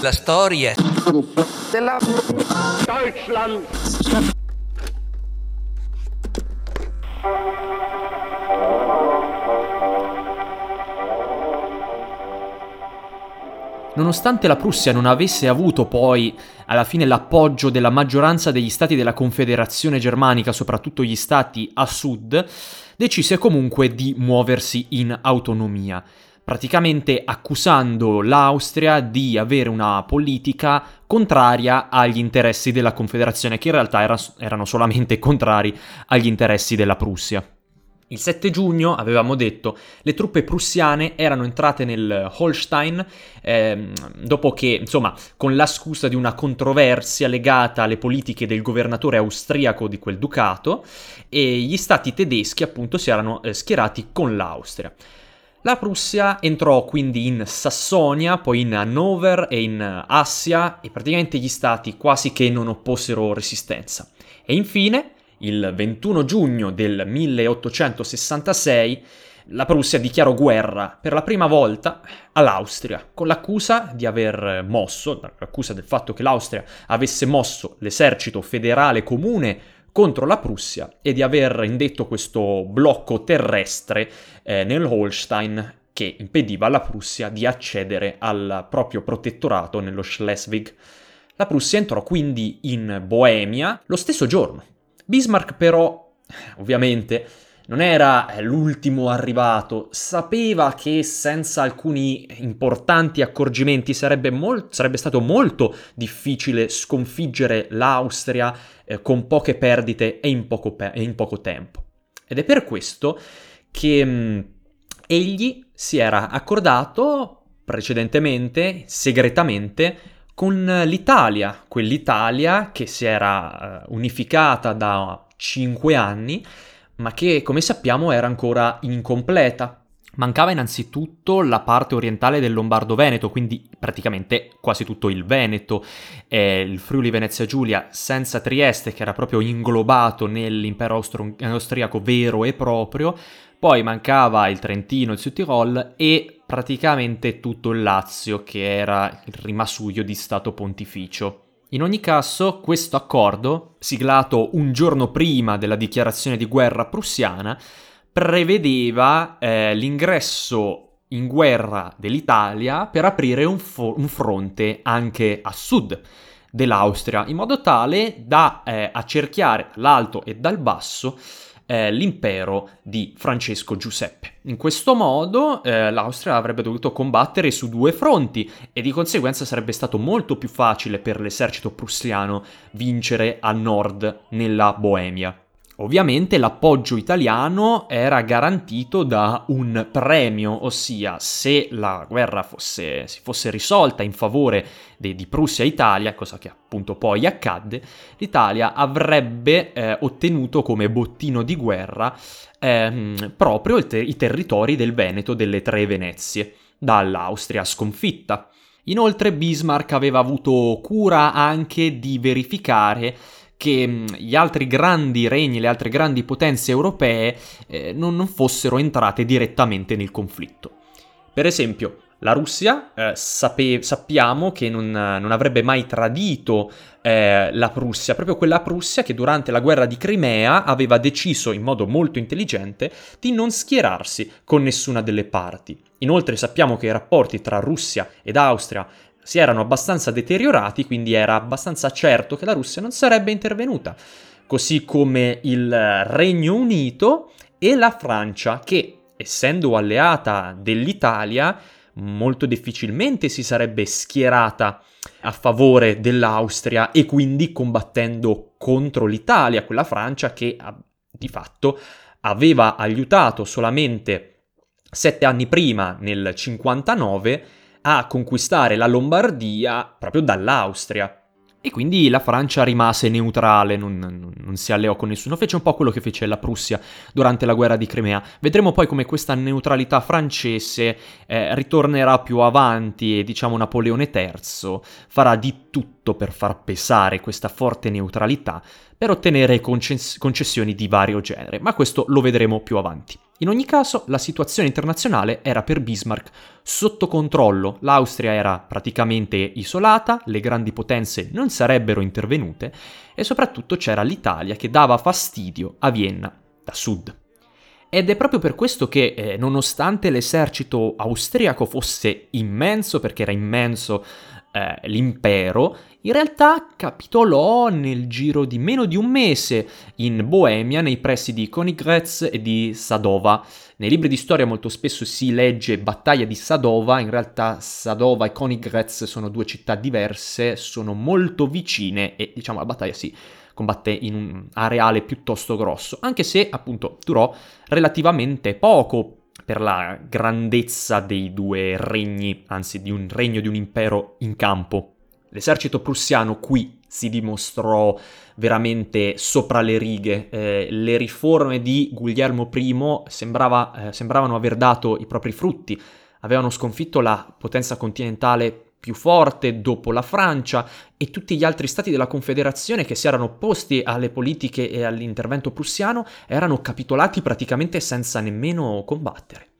La storia della Deutschland. Nonostante la Prussia non avesse avuto poi alla fine l'appoggio della maggioranza degli stati della Confederazione Germanica, soprattutto gli stati a sud, decise comunque di muoversi in autonomia, praticamente accusando l'Austria di avere una politica contraria agli interessi della Confederazione, che in realtà era, erano solamente contrari agli interessi della Prussia. Il 7 giugno, avevamo detto, le truppe prussiane erano entrate nel Holstein ehm, dopo che, insomma, con la scusa di una controversia legata alle politiche del governatore austriaco di quel ducato, gli stati tedeschi appunto si erano eh, schierati con l'Austria. La Prussia entrò quindi in Sassonia, poi in Hannover e in Assia e praticamente gli stati quasi che non opposero resistenza. E infine, il 21 giugno del 1866 la Prussia dichiarò guerra per la prima volta all'Austria, con l'accusa di aver mosso, l'accusa del fatto che l'Austria avesse mosso l'esercito federale comune contro la Prussia e di aver indetto questo blocco terrestre eh, nel Holstein che impediva alla Prussia di accedere al proprio protettorato nello Schleswig. La Prussia entrò quindi in Boemia lo stesso giorno, Bismarck però, ovviamente, non era l'ultimo arrivato, sapeva che senza alcuni importanti accorgimenti sarebbe, mol- sarebbe stato molto difficile sconfiggere l'Austria eh, con poche perdite e in poco, pe- in poco, tempo. Ed è per questo che mh, mm, egli si era accordato precedentemente, segretamente, con l'Italia, quell'Italia che si era uh, unificata da cinque anni, ma che come sappiamo era ancora incompleta. Mancava innanzitutto la parte orientale del Lombardo-Veneto, quindi praticamente quasi tutto il Veneto, eh, il Friuli Venezia Giulia, senza Trieste, che era proprio inglobato nell'impero austro- austriaco vero e proprio, poi mancava il Trentino, il Südtirol e praticamente tutto il Lazio, che era il rimasuglio di Stato Pontificio. In ogni caso, questo accordo, siglato un giorno prima della dichiarazione di guerra prussiana, prevedeva eh, l'ingresso in guerra dell'Italia per aprire un, fo- un, fronte anche a sud dell'Austria, in modo tale da eh, accerchiare l'alto e dal basso eh, l'impero di Francesco Giuseppe. In questo modo eh, l'Austria avrebbe dovuto combattere su due fronti e di conseguenza sarebbe stato molto più facile per l'esercito prussiano vincere a nord nella Boemia. Ovviamente l'appoggio italiano era garantito da un premio, ossia se la guerra fosse, si fosse risolta in favore de, di Prussia e Italia, cosa che appunto poi accadde, l'Italia avrebbe eh, ottenuto come bottino di guerra ehm, proprio te- i territori del Veneto delle tre Venezie, dall'Austria sconfitta. Inoltre Bismarck aveva avuto cura anche di verificare che mm, gli altri grandi regni, le altre grandi potenze europee eh, non, non, fossero entrate direttamente nel conflitto. Per esempio, la Russia eh, sape- sappiamo che non, non, avrebbe mai tradito eh, la Prussia, proprio quella Prussia che durante la guerra di Crimea aveva deciso in modo molto intelligente di non schierarsi con nessuna delle parti. Inoltre sappiamo che i rapporti tra Russia ed Austria si erano abbastanza deteriorati, quindi era abbastanza certo che la Russia non sarebbe intervenuta, così come il Regno Unito e la Francia, che essendo alleata dell'Italia, molto difficilmente si sarebbe schierata a favore dell'Austria e quindi combattendo contro l'Italia, quella Francia che di fatto aveva aiutato solamente sette anni prima, nel 59, a conquistare la Lombardia proprio dall'Austria. E quindi la Francia rimase neutrale, non, non, si alleò con nessuno, fece un po' quello che fece la Prussia durante la guerra di Crimea. Vedremo poi come questa neutralità francese eh, ritornerà più avanti e diciamo Napoleone III farà di tutto per far pesare questa forte neutralità per ottenere concess- concessioni di vario genere, ma questo lo vedremo più avanti. In ogni caso, la situazione internazionale era per Bismarck sotto controllo, l'Austria era praticamente isolata, le grandi potenze non sarebbero intervenute e soprattutto c'era l'Italia che dava fastidio a Vienna da sud. Ed è proprio per questo che, eh, nonostante l'esercito austriaco fosse immenso, perché era immenso eh, l'impero, in realtà capitolò nel giro di meno di un mese in Boemia, nei pressi di Königgrätz e di Sadova. Nei libri di storia molto spesso si legge battaglia di Sadova, in realtà Sadova e Königgrätz sono due città diverse, sono molto vicine e diciamo la battaglia si combatté in un areale piuttosto grosso, anche se appunto durò relativamente poco per la grandezza dei due regni, anzi di un regno di un impero in campo. L'esercito prussiano qui si dimostrò veramente sopra le righe. Eh, le riforme di Guglielmo I sembrava, eh, sembravano aver dato i propri frutti. Avevano sconfitto la potenza continentale più forte dopo la Francia e tutti gli altri stati della Confederazione che si erano opposti alle politiche e all'intervento prussiano erano capitolati praticamente senza nemmeno combattere.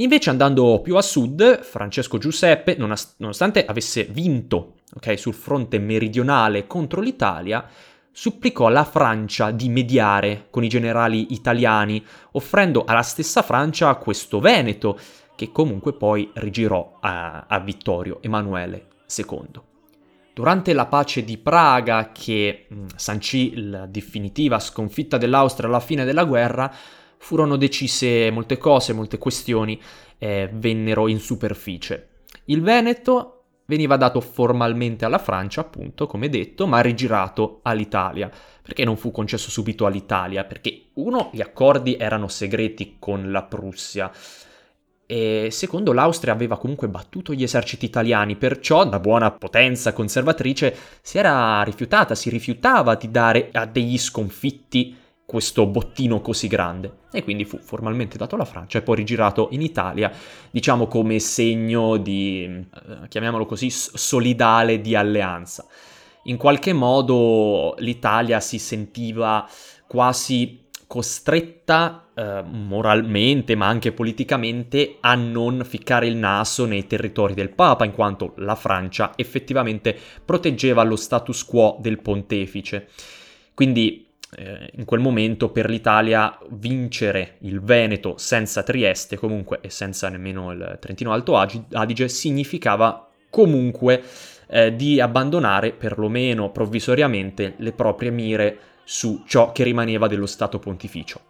Invece andando più a sud, Francesco Giuseppe, nonostante avesse vinto okay, sul fronte meridionale contro l'Italia, supplicò alla Francia di mediare con i generali italiani, offrendo alla stessa Francia questo Veneto, che comunque poi rigirò a, a Vittorio Emanuele II. Durante la pace di Praga, che mh, sancì la definitiva sconfitta dell'Austria alla fine della guerra, furono decise molte cose, molte questioni eh, vennero in superficie. Il Veneto veniva dato formalmente alla Francia, appunto, come detto, ma rigirato all'Italia. Perché non fu concesso subito all'Italia? Perché uno, gli accordi erano segreti con la Prussia. E secondo, l'Austria aveva comunque battuto gli eserciti italiani, perciò da buona potenza conservatrice si era rifiutata, si rifiutava di dare a degli sconfitti questo bottino così grande e quindi fu formalmente dato alla Francia e poi rigirato in Italia, diciamo come segno di, eh, chiamiamolo così, solidale di alleanza. In qualche modo l'Italia si sentiva quasi costretta eh, moralmente ma anche politicamente a non ficcare il naso nei territori del Papa in quanto la Francia effettivamente proteggeva lo status quo del pontefice. Quindi eh, in quel momento per l'Italia vincere il Veneto senza Trieste comunque e senza nemmeno il Trentino Alto Adige significava comunque eh, di abbandonare perlomeno provvisoriamente le proprie mire su ciò che rimaneva dello Stato pontificio.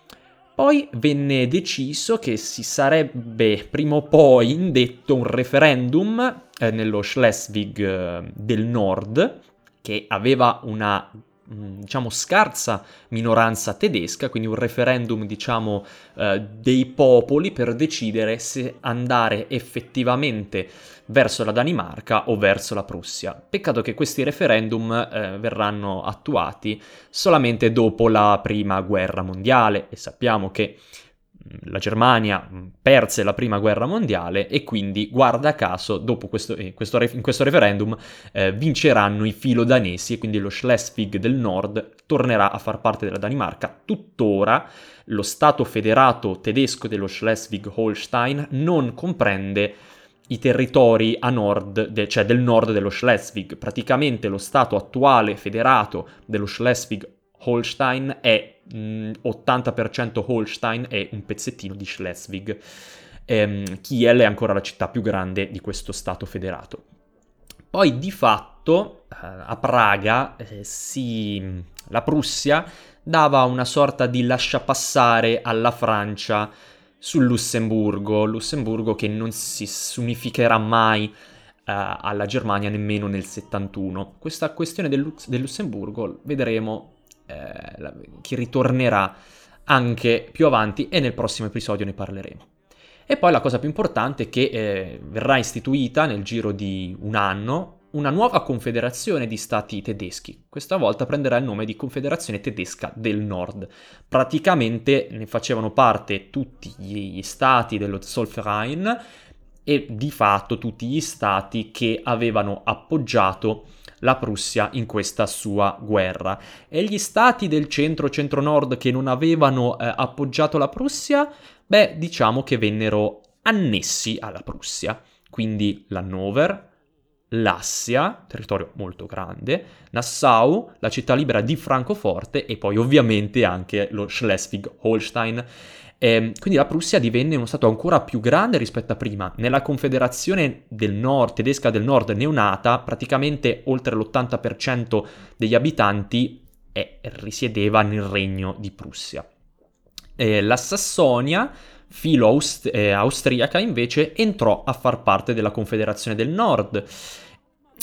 Poi venne deciso che si sarebbe prima o poi indetto un referendum eh, nello Schleswig eh, del Nord, che aveva una diciamo scarsa minoranza tedesca, quindi un referendum diciamo eh, dei popoli per decidere se andare effettivamente verso la Danimarca o verso la Prussia. Peccato che questi referendum eh, verranno attuati solamente dopo la prima guerra mondiale e sappiamo che la Germania perse la prima guerra mondiale e quindi, guarda caso, questo, eh, questo in questo referendum eh, vinceranno i filo-danesi e quindi lo Schleswig del nord tornerà a far parte della Danimarca. Tuttora lo Stato federato tedesco dello Schleswig-Holstein non comprende i territori a nord, de, cioè del nord dello Schleswig. Praticamente lo Stato attuale federato dello Schleswig Holstein è mh, 80% Holstein e un pezzettino di Schleswig. Ehm, Kiel è ancora la città più grande di questo stato federato. Poi di fatto eh, a Praga eh, si, la Prussia dava una sorta di lasciapassare alla Francia sul Lussemburgo, Lussemburgo che non si unificherà mai Uh, alla Germania nemmeno nel 71. Questa questione del, del Lussemburgo vedremo eh, che ritornerà anche più avanti e nel prossimo episodio ne parleremo. E poi la cosa più importante è che eh, verrà istituita nel giro di un anno una nuova confederazione di stati tedeschi. Questa volta prenderà il nome di Confederazione tedesca del Nord. Praticamente ne facevano parte tutti gli stati dello Zollverein e di fatto tutti gli stati che avevano appoggiato la Prussia in questa sua guerra. E gli stati del centro-centro-nord che non avevano eh, appoggiato la Prussia, Beh, diciamo che vennero annessi alla Prussia, quindi l'Hannover, l'Assia, territorio molto grande, Nassau, la città libera di Francoforte e poi ovviamente anche lo Schleswig-Holstein. Eh, quindi la Prussia divenne uno stato ancora più grande rispetto a prima. Nella Confederazione del Nord, tedesca del Nord neonata, praticamente oltre l'80% degli abitanti eh, risiedeva nel regno di Prussia. Eh, la Sassonia filo aust- eh, austriaca invece entrò a far parte della Confederazione del Nord.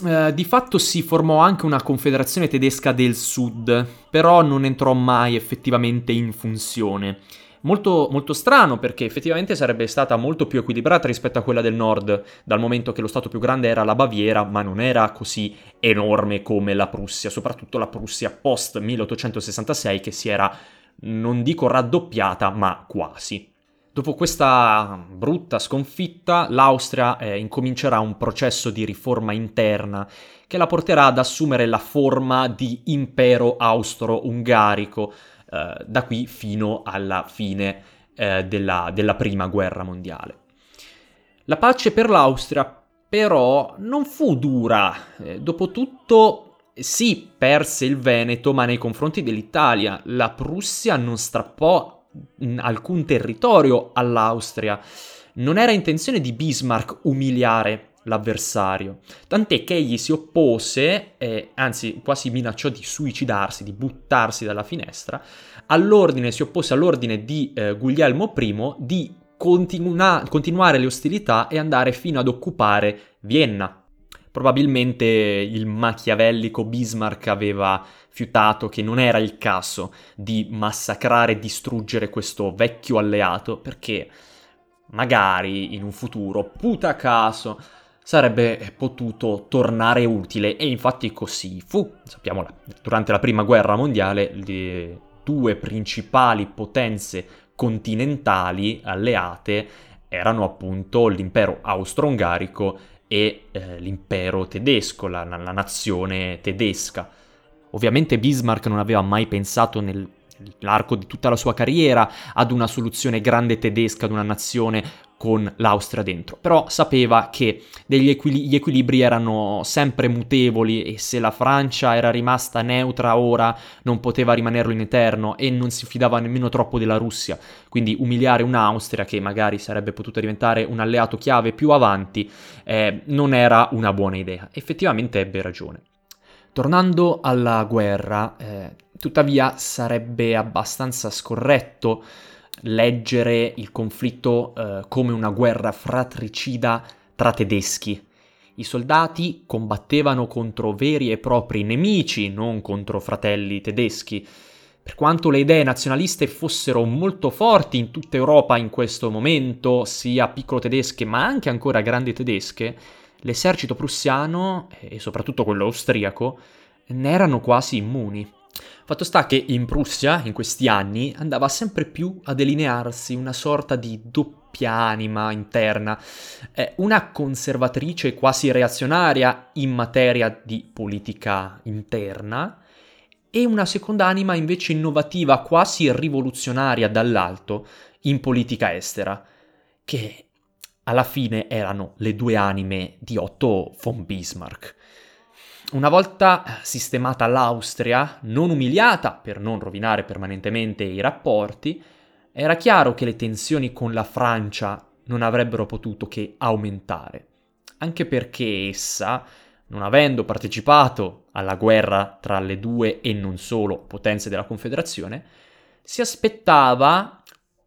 Eh, di fatto si formò anche una confederazione tedesca del sud, però non entrò mai effettivamente in funzione. Molto, molto, strano perché effettivamente sarebbe stata molto più equilibrata rispetto a quella del nord, dal momento che lo stato più grande era la Baviera, ma non era così enorme come la Prussia, soprattutto la Prussia post 1866 che si era, non dico raddoppiata, ma quasi. Dopo questa brutta sconfitta, l'Austria eh, incomincerà un processo di riforma interna che la porterà ad assumere la forma di impero austro-ungarico, eh, da qui fino alla fine eh, della, della Prima Guerra Mondiale. La pace per l'Austria però non fu dura, eh, dopotutto sì, perse il Veneto, ma nei confronti dell'Italia la Prussia non strappò alcun territorio all'Austria. Non era intenzione di Bismarck umiliare l'avversario, tant'è che egli si oppose, eh, anzi quasi minacciò di suicidarsi, di buttarsi dalla finestra, all'ordine, si oppose all'ordine di eh, Guglielmo I di continua- continuare le ostilità e andare fino ad occupare Vienna. Probabilmente il machiavellico Bismarck aveva fiutato che non era il caso di massacrare e distruggere questo vecchio alleato perché magari in un futuro, puta caso, sarebbe potuto tornare utile e infatti così fu. Sappiamo, durante la prima guerra mondiale le due principali potenze continentali alleate erano appunto l'impero austro-ungarico e eh, l'impero tedesco, la, la nazione tedesca. Ovviamente Bismarck non aveva mai pensato nell'arco di tutta la sua carriera ad una soluzione grande tedesca, ad una nazione con l'Austria dentro, però sapeva che gli equilibri erano sempre mutevoli e se la Francia era rimasta neutra ora non poteva rimanerlo in eterno e non si fidava nemmeno troppo della Russia, quindi umiliare un'Austria che magari sarebbe potuta diventare un alleato chiave più avanti eh, non era una buona idea. Effettivamente ebbe ragione. Tornando alla guerra, eh, tuttavia sarebbe abbastanza scorretto leggere il conflitto eh, come una guerra fratricida tra tedeschi. I soldati combattevano contro veri e propri nemici, non contro fratelli tedeschi. Per quanto le idee nazionaliste fossero molto forti in tutta Europa in questo momento, sia piccolo tedesche ma anche ancora grandi tedesche, l'esercito prussiano, e soprattutto quello austriaco, ne erano quasi immuni. Fatto sta che in Prussia, in questi anni, andava sempre più a delinearsi una sorta di doppia anima interna, eh, una conservatrice quasi reazionaria in materia di politica interna e una seconda anima invece innovativa, quasi rivoluzionaria dall'alto, in politica estera, che alla fine erano le due anime di Otto von Bismarck. Una volta sistemata l'Austria, non umiliata per non rovinare permanentemente i rapporti, era chiaro che le tensioni con la Francia non avrebbero potuto che aumentare, anche perché essa, non avendo partecipato alla guerra tra le due e non solo potenze della Confederazione, si aspettava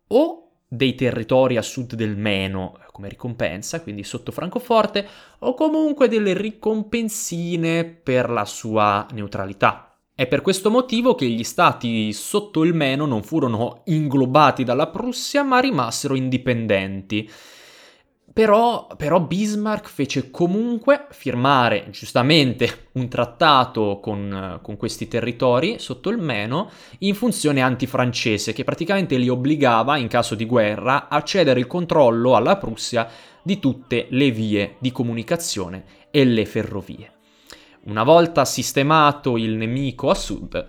o dei territori a sud del Meno come ricompensa, quindi sotto Francoforte, o comunque delle ricompensine per la sua neutralità. È per questo motivo che gli stati sotto il Meno non furono inglobati dalla Prussia, ma rimasero indipendenti. Però, però, Bismarck fece comunque firmare giustamente un trattato con, con, questi territori sotto il Meno in funzione antifrancese che praticamente li obbligava in caso di guerra a cedere il controllo alla Prussia di tutte le vie di comunicazione e le ferrovie. Una volta sistemato il nemico a sud,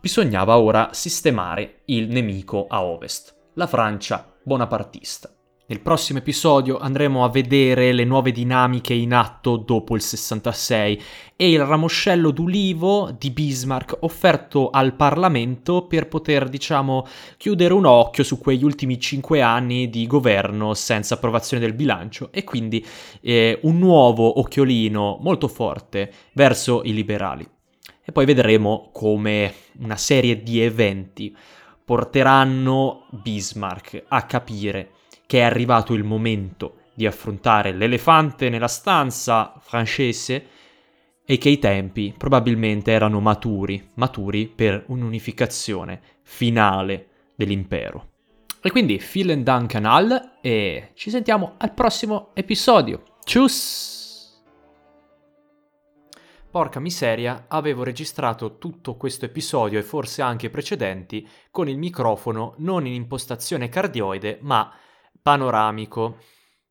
bisognava ora sistemare il nemico a ovest. la Francia bonapartista. Nel prossimo episodio andremo a vedere le nuove dinamiche in atto dopo il 66 e il ramoscello d'ulivo di Bismarck offerto al Parlamento per poter, diciamo, chiudere un occhio su quegli ultimi cinque anni di governo senza approvazione del bilancio e quindi eh, un nuovo occhiolino molto forte verso i liberali. E poi vedremo come una serie di eventi porteranno Bismarck a capire che è arrivato il momento di affrontare l'elefante nella stanza francese e che i tempi probabilmente erano maturi, maturi per un'unificazione finale dell'impero. E quindi vielen Dank canal e ci sentiamo al prossimo episodio. Tschüss! Porca miseria, avevo registrato tutto questo episodio e forse anche precedenti con il microfono non in impostazione cardioide ma panoramico.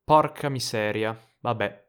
Porca miseria. Vabbè.